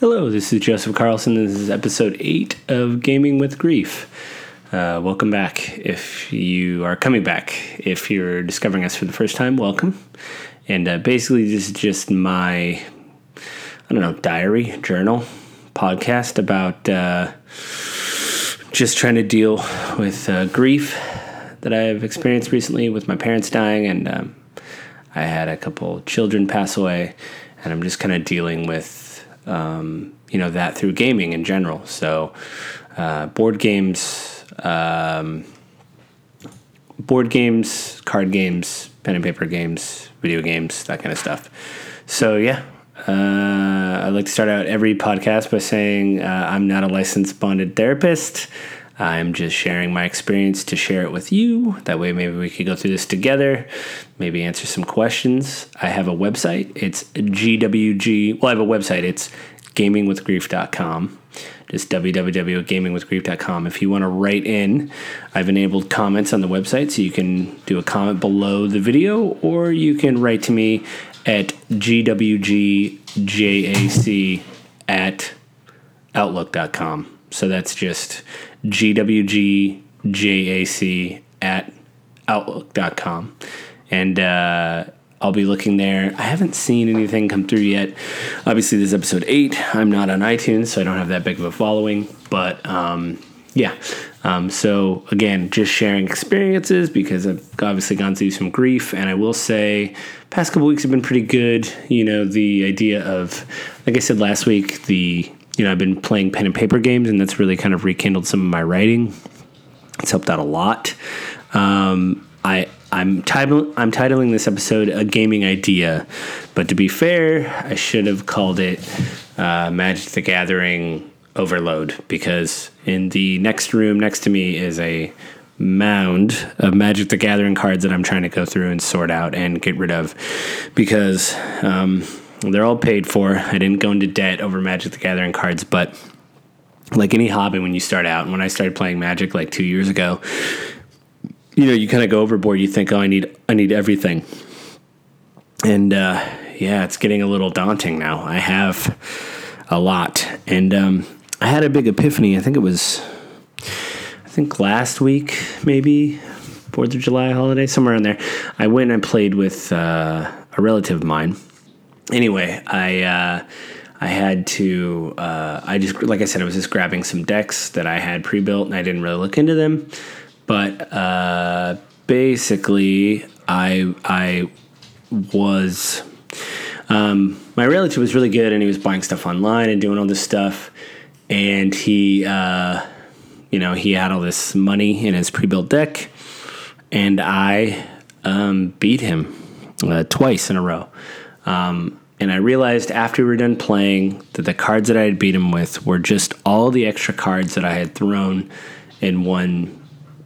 Hello, this is Joseph Carlson. This is episode 8 of Gaming with Grief. Uh, welcome back. If you are coming back, if you're discovering us for the first time, welcome. And uh, basically, this is just my, I don't know, diary, journal, podcast about uh, just trying to deal with uh, grief that I've experienced recently with my parents dying. And um, I had a couple children pass away, and I'm just kind of dealing with um, you know that through gaming in general. So uh, board games, um, board games, card games, pen and paper games, video games, that kind of stuff. So yeah. Uh, I like to start out every podcast by saying uh, I'm not a licensed bonded therapist. I'm just sharing my experience to share it with you. That way, maybe we could go through this together, maybe answer some questions. I have a website. It's GWG. Well, I have a website. It's gamingwithgrief.com. Just www.gamingwithgrief.com. If you want to write in, I've enabled comments on the website so you can do a comment below the video or you can write to me at gwgjac at outlook.com. So that's just gwgjac at outlook.com. And uh, I'll be looking there. I haven't seen anything come through yet. Obviously, this is episode eight. I'm not on iTunes, so I don't have that big of a following. But um, yeah. Um, so again, just sharing experiences because I've obviously gone through some grief, and I will say, past couple weeks have been pretty good. You know, the idea of, like I said last week, the you know, I've been playing pen and paper games, and that's really kind of rekindled some of my writing. It's helped out a lot. Um, I I'm title, I'm titling this episode a gaming idea, but to be fair, I should have called it uh, Magic the Gathering Overload because in the next room next to me is a mound of Magic the Gathering cards that I'm trying to go through and sort out and get rid of because um, they're all paid for. I didn't go into debt over Magic the Gathering cards, but like any hobby, when you start out, and when I started playing Magic like two years ago, you know, you kind of go overboard. You think, oh, I need, I need everything, and uh, yeah, it's getting a little daunting now. I have a lot, and um, I had a big epiphany. I think it was, I think last week, maybe Fourth of July holiday, somewhere in there. I went and played with uh, a relative of mine anyway, I uh, I had to uh, I just like I said I was just grabbing some decks that I had pre-built and I didn't really look into them, but uh, basically I I was um, my relative was really good and he was buying stuff online and doing all this stuff. And he uh, you know he had all this money in his pre-built deck. And I um, beat him uh, twice in a row. Um, and I realized after we were done playing that the cards that I had beat him with were just all the extra cards that I had thrown in one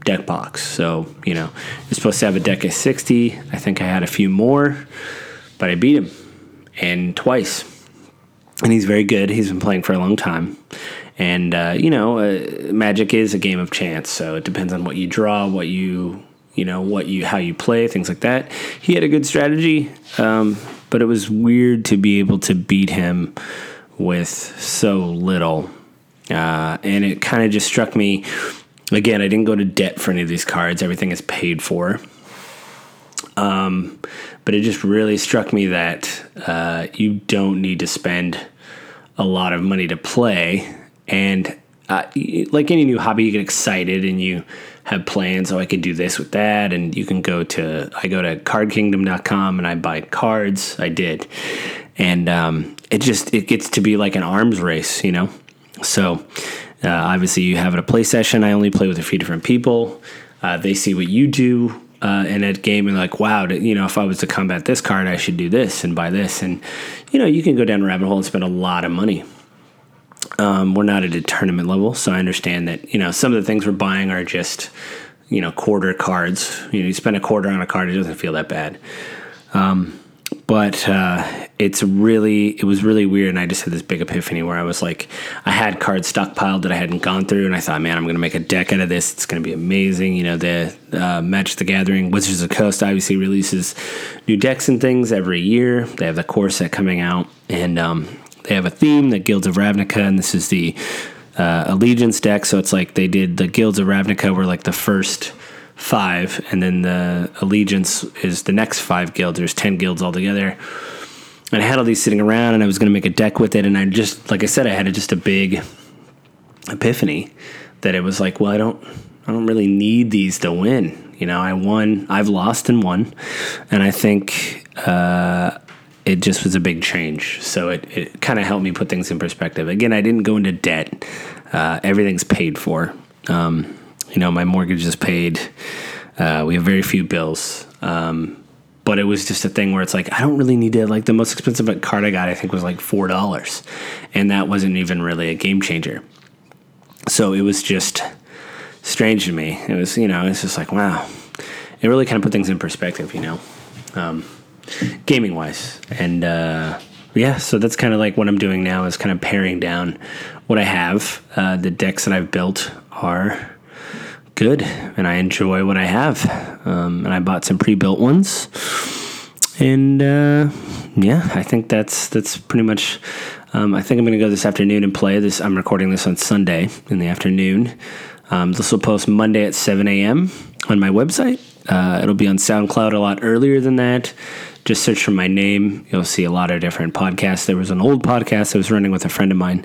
deck box. So, you know, you're supposed to have a deck of 60. I think I had a few more, but I beat him and twice. And he's very good. He's been playing for a long time. And, uh, you know, uh, Magic is a game of chance. So it depends on what you draw, what you, you know, what you, how you play, things like that. He had a good strategy. Um, but it was weird to be able to beat him with so little. Uh, and it kind of just struck me again, I didn't go to debt for any of these cards, everything is paid for. Um, but it just really struck me that uh, you don't need to spend a lot of money to play. And uh, like any new hobby, you get excited and you have plans. Oh, I could do this with that. And you can go to, I go to cardkingdom.com and I buy cards. I did. And um, it just, it gets to be like an arms race, you know? So uh, obviously you have it a play session. I only play with a few different people. Uh, they see what you do uh, in a game and like, wow, you know, if I was to combat this card, I should do this and buy this. And, you know, you can go down a rabbit hole and spend a lot of money. Um, we're not at a tournament level, so I understand that you know some of the things we're buying are just you know quarter cards. You know, you spend a quarter on a card, it doesn't feel that bad. Um, but uh, it's really it was really weird, and I just had this big epiphany where I was like, I had cards stockpiled that I hadn't gone through, and I thought, man, I'm going to make a deck out of this. It's going to be amazing. You know, the uh, Magic the Gathering, Wizards of the Coast obviously releases new decks and things every year. They have the core set coming out, and um, they have a theme, the Guilds of Ravnica, and this is the uh, Allegiance deck. So it's like they did the Guilds of Ravnica were like the first five, and then the Allegiance is the next five guilds. There's ten guilds altogether. And I had all these sitting around, and I was going to make a deck with it, and I just, like I said, I had just a big epiphany that it was like, well, I don't, I don't really need these to win. You know, I won, I've lost and won, and I think uh, it just was a big change. So it, it kind of helped me put things in perspective. Again, I didn't go into debt. Uh, everything's paid for. Um, you know, my mortgage is paid. Uh, we have very few bills. Um, but it was just a thing where it's like I don't really need to like the most expensive card I got I think was like four dollars, and that wasn't even really a game changer. So it was just strange to me. It was you know it's just like wow, it really kind of put things in perspective, you know, um, gaming wise, and uh, yeah. So that's kind of like what I'm doing now is kind of paring down what I have. Uh, the decks that I've built are good, and I enjoy what I have. Um, and I bought some pre-built ones, and uh, yeah, I think that's that's pretty much. Um, I think I'm going to go this afternoon and play this. I'm recording this on Sunday in the afternoon. Um, this will post Monday at 7 a.m. on my website. Uh, it'll be on SoundCloud a lot earlier than that. Just search for my name. You'll see a lot of different podcasts. There was an old podcast I was running with a friend of mine.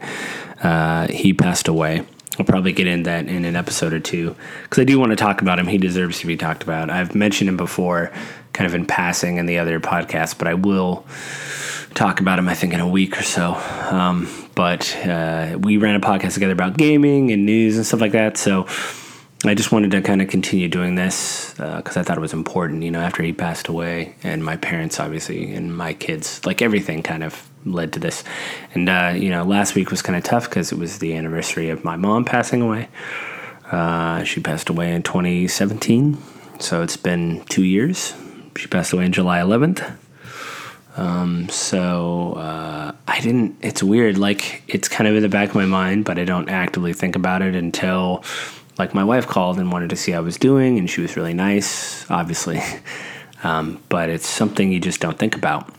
Uh, he passed away. I'll probably get in that in an episode or two because I do want to talk about him. He deserves to be talked about. I've mentioned him before, kind of in passing in the other podcast, but I will talk about him. I think in a week or so. Um, but uh, we ran a podcast together about gaming and news and stuff like that. So I just wanted to kind of continue doing this because uh, I thought it was important. You know, after he passed away, and my parents obviously, and my kids, like everything, kind of led to this. And uh, you know, last week was kind of tough because it was the anniversary of my mom passing away. Uh, she passed away in 2017, so it's been two years. She passed away on July 11th. Um, so uh, I didn't. It's weird. Like it's kind of in the back of my mind, but I don't actively think about it until like my wife called and wanted to see how I was doing, and she was really nice, obviously. Um, but it's something you just don't think about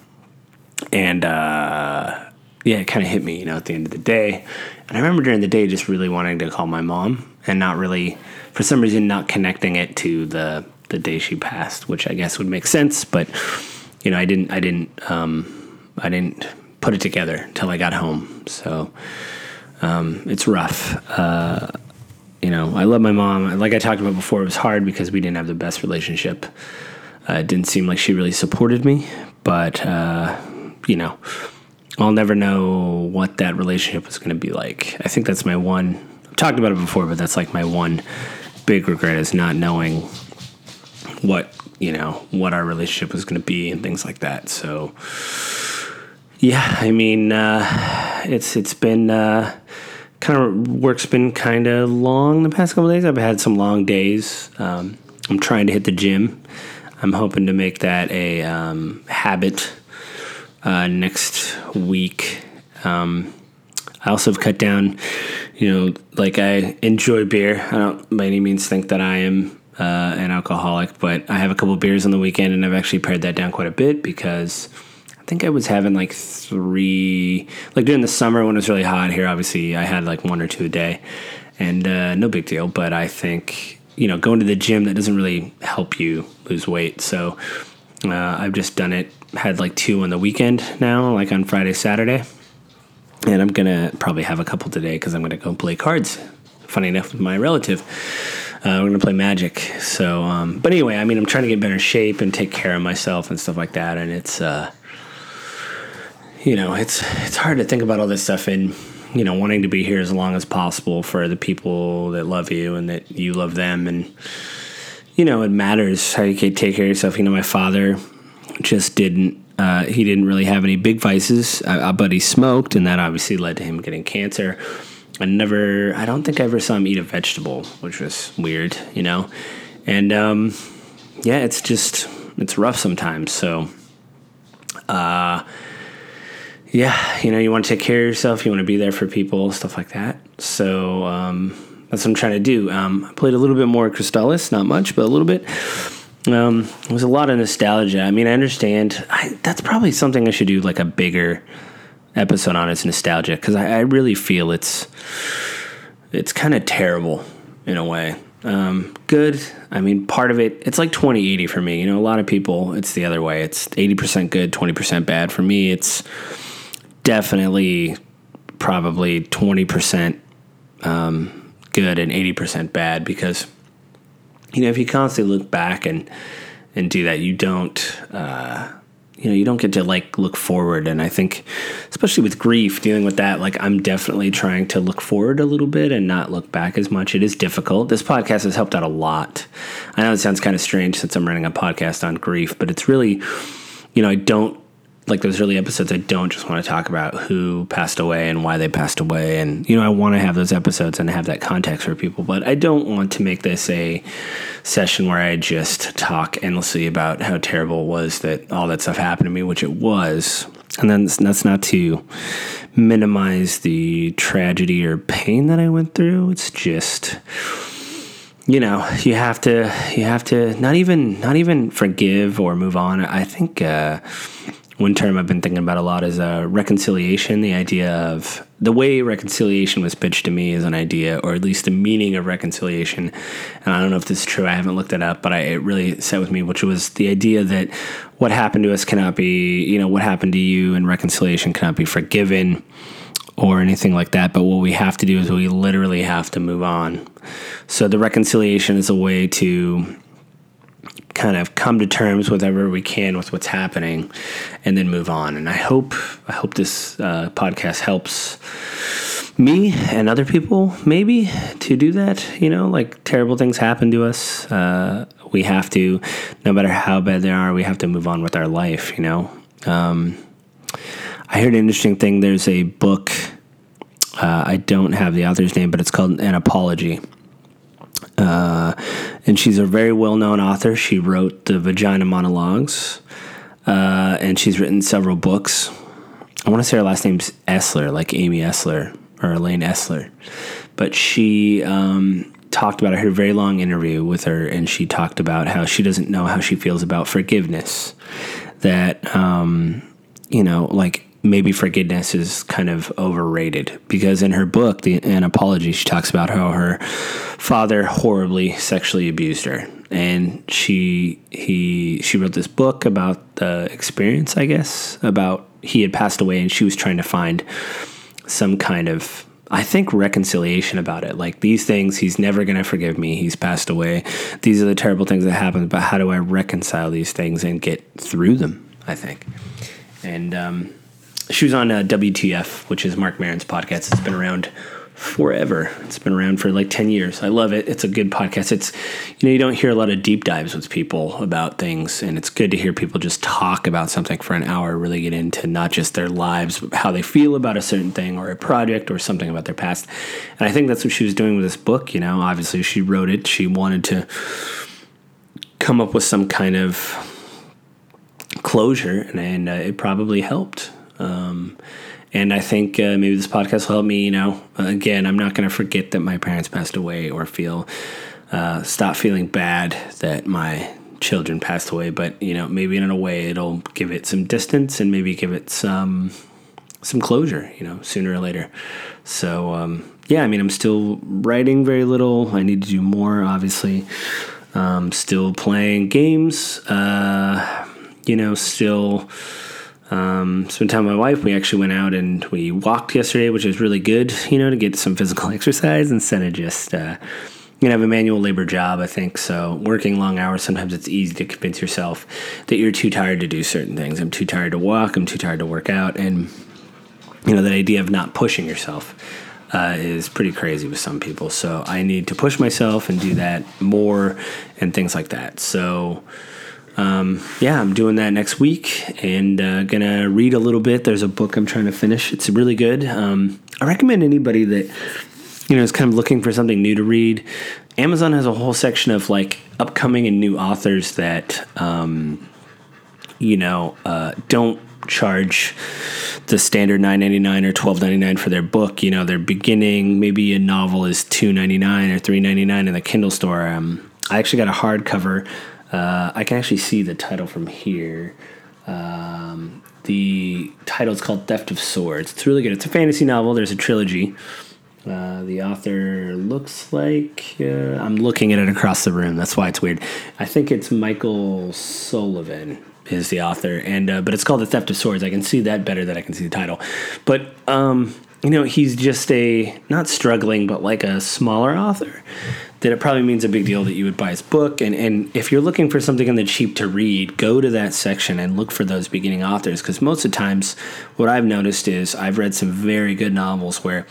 and uh, yeah, it kind of hit me, you know, at the end of the day. And I remember during the day just really wanting to call my mom and not really, for some reason, not connecting it to the the day she passed, which I guess would make sense. But you know, I didn't, I didn't, um, I didn't put it together until I got home. So um, it's rough. Uh, you know, I love my mom. Like I talked about before, it was hard because we didn't have the best relationship. Uh, it didn't seem like she really supported me, but uh, you know, I'll never know what that relationship was going to be like. I think that's my one. I've talked about it before, but that's like my one big regret is not knowing what you know what our relationship was going to be and things like that. So, yeah, I mean, uh, it's it's been uh, kind of work's been kind of long the past couple days. I've had some long days. Um, I'm trying to hit the gym. I'm hoping to make that a um, habit uh, next week. Um, I also have cut down, you know, like I enjoy beer. I don't by any means think that I am uh, an alcoholic, but I have a couple beers on the weekend, and I've actually pared that down quite a bit because think I was having like three, like during the summer when it was really hot here. Obviously, I had like one or two a day, and uh, no big deal. But I think you know, going to the gym that doesn't really help you lose weight. So uh, I've just done it had like two on the weekend now, like on Friday, Saturday. And I'm to probably have a couple today because I'm to go play cards. Funny enough, with my relative. Uh, we're to play Magic. So, um, but anyway, I mean, I'm trying to get better shape and take care of myself and stuff like that. And it's, uh, you know, it's it's hard to think about all this stuff and you know wanting to be here as long as possible for the people that love you and that you love them and you know it matters how you take care of yourself. You know, my father just didn't. Uh, he didn't really have any big vices, uh, but he smoked, and that obviously led to him getting cancer. I never, I don't think I ever saw him eat a vegetable, which was weird, you know. And um, yeah, it's just it's rough sometimes. So, uh, yeah, you know, you want to take care of yourself, you want to be there for people, stuff like that. So um, that's what I'm trying to do. Um, I played a little bit more Crystalis, not much, but a little bit. Um, was a lot of nostalgia. I mean, I understand. I, that's probably something I should do, like a bigger episode on is nostalgia because I, I really feel it's it's kind of terrible in a way. Um, good. I mean, part of it, it's like 20 80 for me. You know, a lot of people, it's the other way. It's 80% good, 20% bad. For me, it's definitely probably 20% um, good and 80% bad because, you know, if you constantly look back and, and do that, you don't, uh, you know you don't get to like look forward. And i think especially with grief dealing with that like i'm definitely trying to look forward a little bit and not look back as much. It is difficult. This podcast has helped out a lot. I know it sounds kind of strange since i'm running a podcast on grief but it's really you know i don't like those early episodes, I don't just want to talk about who passed away and why they passed away. And, you know, I want to have those episodes and have that context for people, but I don't want to make this a session where I just talk endlessly about how terrible it was that all that stuff happened to me, which it was. And then that's not to minimize the tragedy or pain that I went through. It's just, you know, you have to, you have to not even, not even forgive or move on. I think, uh, one term I've been thinking about a lot is uh, reconciliation. The idea of the way reconciliation was pitched to me is an idea, or at least the meaning of reconciliation. And I don't know if this is true. I haven't looked it up, but I, it really set with me, which was the idea that what happened to us cannot be, you know, what happened to you and reconciliation cannot be forgiven or anything like that. But what we have to do is we literally have to move on. So the reconciliation is a way to kind of come to terms with whatever we can with what's happening and then move on. And i hope i hope this uh, podcast helps me and other people maybe to do that. You know like terrible things happen to us uh, we have to no matter how bad they are we have to move on with our life you know? Um, i heard an interesting thing. There's a book uh, i don't have the author's name but it's called an apology. Uh, and she's a very well known author. She wrote the Vagina Monologues, uh, and she's written several books. I want to say her last name's Essler, like Amy Essler or Elaine Essler. But she um, talked about, I heard a very long interview with her, and she talked about how she doesn't know how she feels about forgiveness. That, um, you know, like maybe forgiveness is kind of overrated because in her book, the an apology, she talks about how her father horribly sexually abused her, and she he she wrote this book about the experience, I guess, about he had passed away, and she was trying to find some kind of I think reconciliation about it. Like these things, he's never going to forgive me. He's passed away. These are the terrible things that happened, but how do I reconcile these things and get through them? I think. And um, she was on uh, WTF, which is Marc Maron's podcast. It's been around forever. It's been around for like 10 years. I love it. It's a good podcast. It's, you know, you don't hear a lot of deep dives with people about things, and it's good to hear people just talk about something for an hour, really get into not just their lives, how they feel about a certain thing or a project or something about their past. And I think that's what she was doing with this book. You know, obviously she wrote it, she wanted to come up with some kind of closure, and, and uh, it probably helped. Um, and I think uh, maybe this podcast will help me. You know, again, I'm not going to forget that my parents passed away or feel uh, stop feeling bad that my children passed away. But you know, maybe in a way it'll give it some distance and maybe give it some some closure. You know, sooner or later. So um, yeah, I mean, I'm still writing very little. I need to do more, obviously. Um, still playing games. Uh, you know, still um, spent time with my wife. We actually went out and we walked yesterday, which was really good, you know, to get some physical exercise instead of just, uh, you know, have a manual labor job, I think. So working long hours, sometimes it's easy to convince yourself that you're too tired to do certain things. I'm too tired to walk. I'm too tired to work out. And, you know, that idea of not pushing yourself uh, is pretty crazy with some people. So I need to push myself and do that more and things like that. So, um, yeah, I'm doing that next week and uh, gonna read a little bit. There's a book I'm trying to finish. It's really good. Um, I recommend anybody that you know is kind of looking for something new to read. Amazon has a whole section of like upcoming and new authors that um, you know uh, don't charge the standard 9.99 or 12.99 for their book you know their beginning maybe a novel is 2.99 or 3.99 in the kindle store um, i actually got a hardcover uh, I can actually see the title from here. Um, the title is called Theft of Swords. It's really good. It's a fantasy novel. There's a trilogy. Uh, the author looks like uh, I'm looking at it across the room. That's why it's weird. I think it's Michael Sullivan is the author, and uh, but it's called The Theft of Swords. I can see that better than I can see the title. But um, you know, he's just a not struggling, but like a smaller author. That it probably means a big deal that you would buy his book. And and if you're looking for something in the cheap to read, go to that section and look for those beginning authors. Because most of the times, what I've noticed is I've read some very good novels where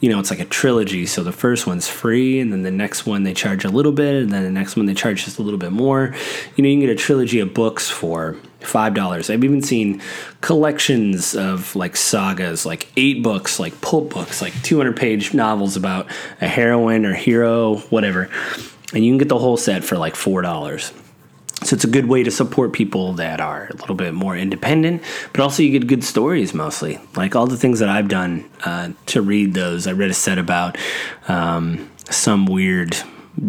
you know, it's like a trilogy. So the first one's free, and then the next one they charge a little bit, and then the next one they charge just a little bit more. You know, you can get a trilogy of books for five dollars. I've even seen collections of like sagas, like eight books, like pulp books, like two hundred page novels about a heroine or hero, whatever, and you can get the whole set for like four dollars. So it's a good way to support people that are a little bit more independent, but also you get good stories mostly. Like all the things that I've done uh, to read those. I read a set about um, some weird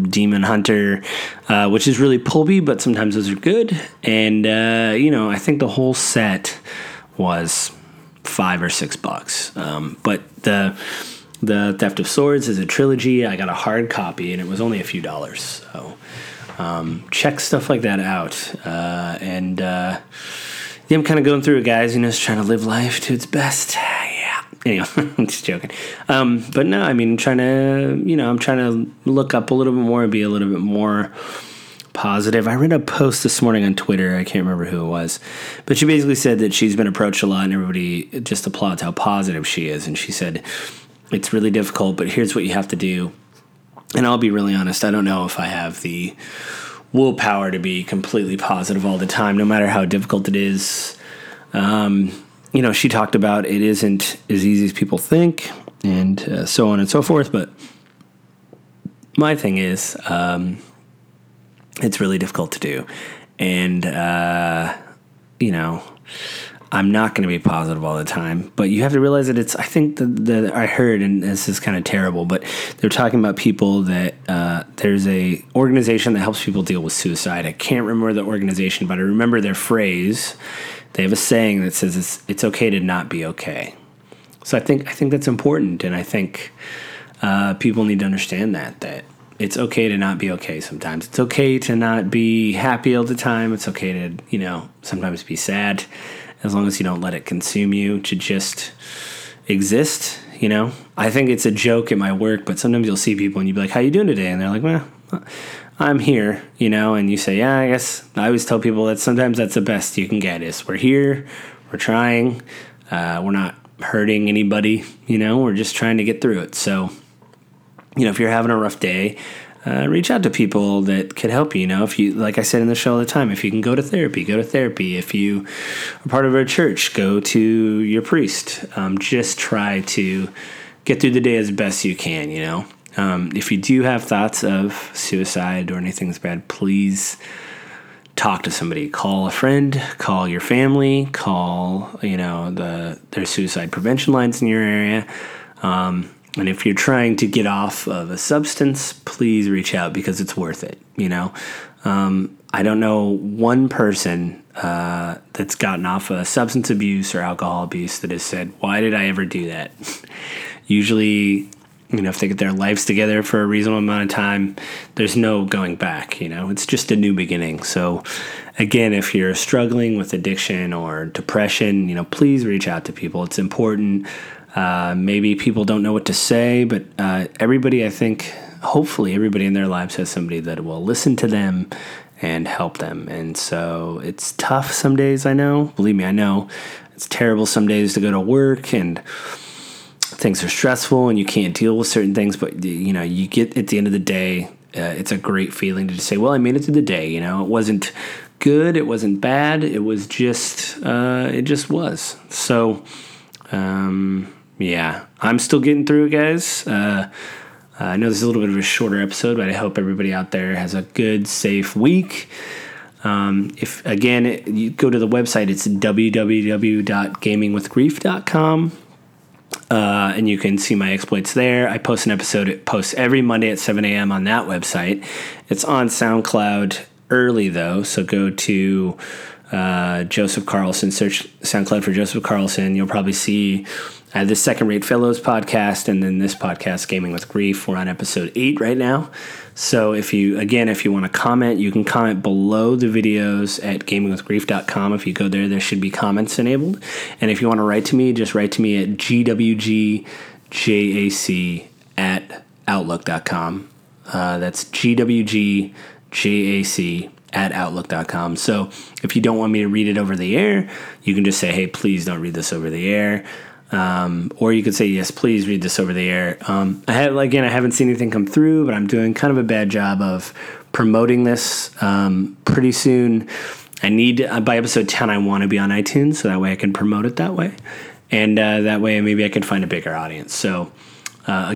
demon hunter, uh, which is really pulpy, but sometimes those are good. And uh, you know, I think the whole set was five or six bucks. Um, but the the Theft of Swords is a trilogy. I got a hard copy, and it was only a few dollars. So um, check stuff like that out. Uh, and uh, yeah, I'm kind of going through it, guys. You know, just trying to live life to its best. Yeah. Anyway, I'm just joking. Um, but no, I mean, I'm trying to, you know, I'm trying to look up a little bit more and be a little bit more positive. I read a post this morning on Twitter. I can't remember who it was, but she basically said that she's been approached a lot and everybody just applauds how positive she is. And she said, it's really difficult, but here's what you have to do and I'll be really honest, I don't know if I have the willpower to be completely positive all the time, no matter how difficult it is. Um, you know, she talked about it isn't as easy as people think, and uh, so on and so forth. But my thing is, um, it's really difficult to do, and uh, you know, I'm not going to be positive all the time, but you have to realize that it's. I think that I heard, and this is kind of terrible, but they're talking about people that uh, there's a organization that helps people deal with suicide. I can't remember the organization, but I remember their phrase. They have a saying that says it's it's okay to not be okay. So I think I think that's important, and I think uh, people need to understand that that it's okay to not be okay sometimes. It's okay to not be happy all the time. It's okay to you know sometimes be sad as long as you don't let it consume you to just exist you know? I think it's a joke at my work but sometimes you'll see people and you'll be like how you doing today? And they're like well i'm here you know? And you say yeah i guess i always tell people that sometimes that's the best you can get is we're here we're trying uh, we're not hurting anybody you know? We're just trying to get through it. So you know if you're having a rough day uh, reach out to people that could help you. You know, if you, like I said in the show all the time, if you can go to therapy, go to therapy. If you are part of a church, go to your priest. Um, just try to get through the day as best you can. You know, um, if you do have thoughts of suicide or anything that's bad, please talk to somebody. Call a friend. Call your family. Call you know the there's suicide prevention lines in your area. Um, and if you're trying to get off of a substance, please reach out because it's worth it. You know, um, I don't know one person uh, that's gotten off of substance abuse or alcohol abuse that has said, "Why did I ever do that?" Usually, you know, if they get their lives together for a reasonable amount of time, there's no going back. You know, it's just a new beginning. So, again, if you're struggling with addiction or depression, you know, please reach out to people. It's important. Uh, maybe people don't know what to say, but uh, everybody, I think, hopefully, everybody in their lives has somebody that will listen to them and help them. And so it's tough some days, I know. Believe me, I know. It's terrible some days to go to work and things are stressful and you can't deal with certain things, but you know, you get at the end of the day, uh, it's a great feeling to just say, well, I made it through the day. You know, it wasn't good, it wasn't bad, it was just, uh, it just was. So, um, yeah, I'm still getting through it, guys. Uh, I know this is a little bit of a shorter episode, but I hope everybody out there has a good, safe week. Um, if again, you go to the website, it's www.gamingwithgrief.com. Uh, and you can see my exploits there. I post an episode, it posts every Monday at 7 a.m. on that website. It's on SoundCloud early though, so go to uh, Joseph Carlson. Search SoundCloud for Joseph Carlson. You'll probably see uh, the Second Rate Fellows podcast and then this podcast, Gaming with Grief. We're on episode eight right now. So if you, again, if you want to comment, you can comment below the videos at gamingwithgrief.com. If you go there, there should be comments enabled. And if you want to write to me, just write to me at gwgjac at outlook.com. Uh, that's gwgjac at outlook.com. So if you don't want me to read it over the air, you can just say, hey, please don't read this over the air. Um, or you could say, yes, please read this over the air. Um, I have, again, I haven't seen anything come through, but I'm doing kind of a bad job of promoting this. Um, pretty soon, I need, uh, by episode 10, I want to be on iTunes so that way I can promote it that way. And uh, that way, maybe I can find a bigger audience. So, uh,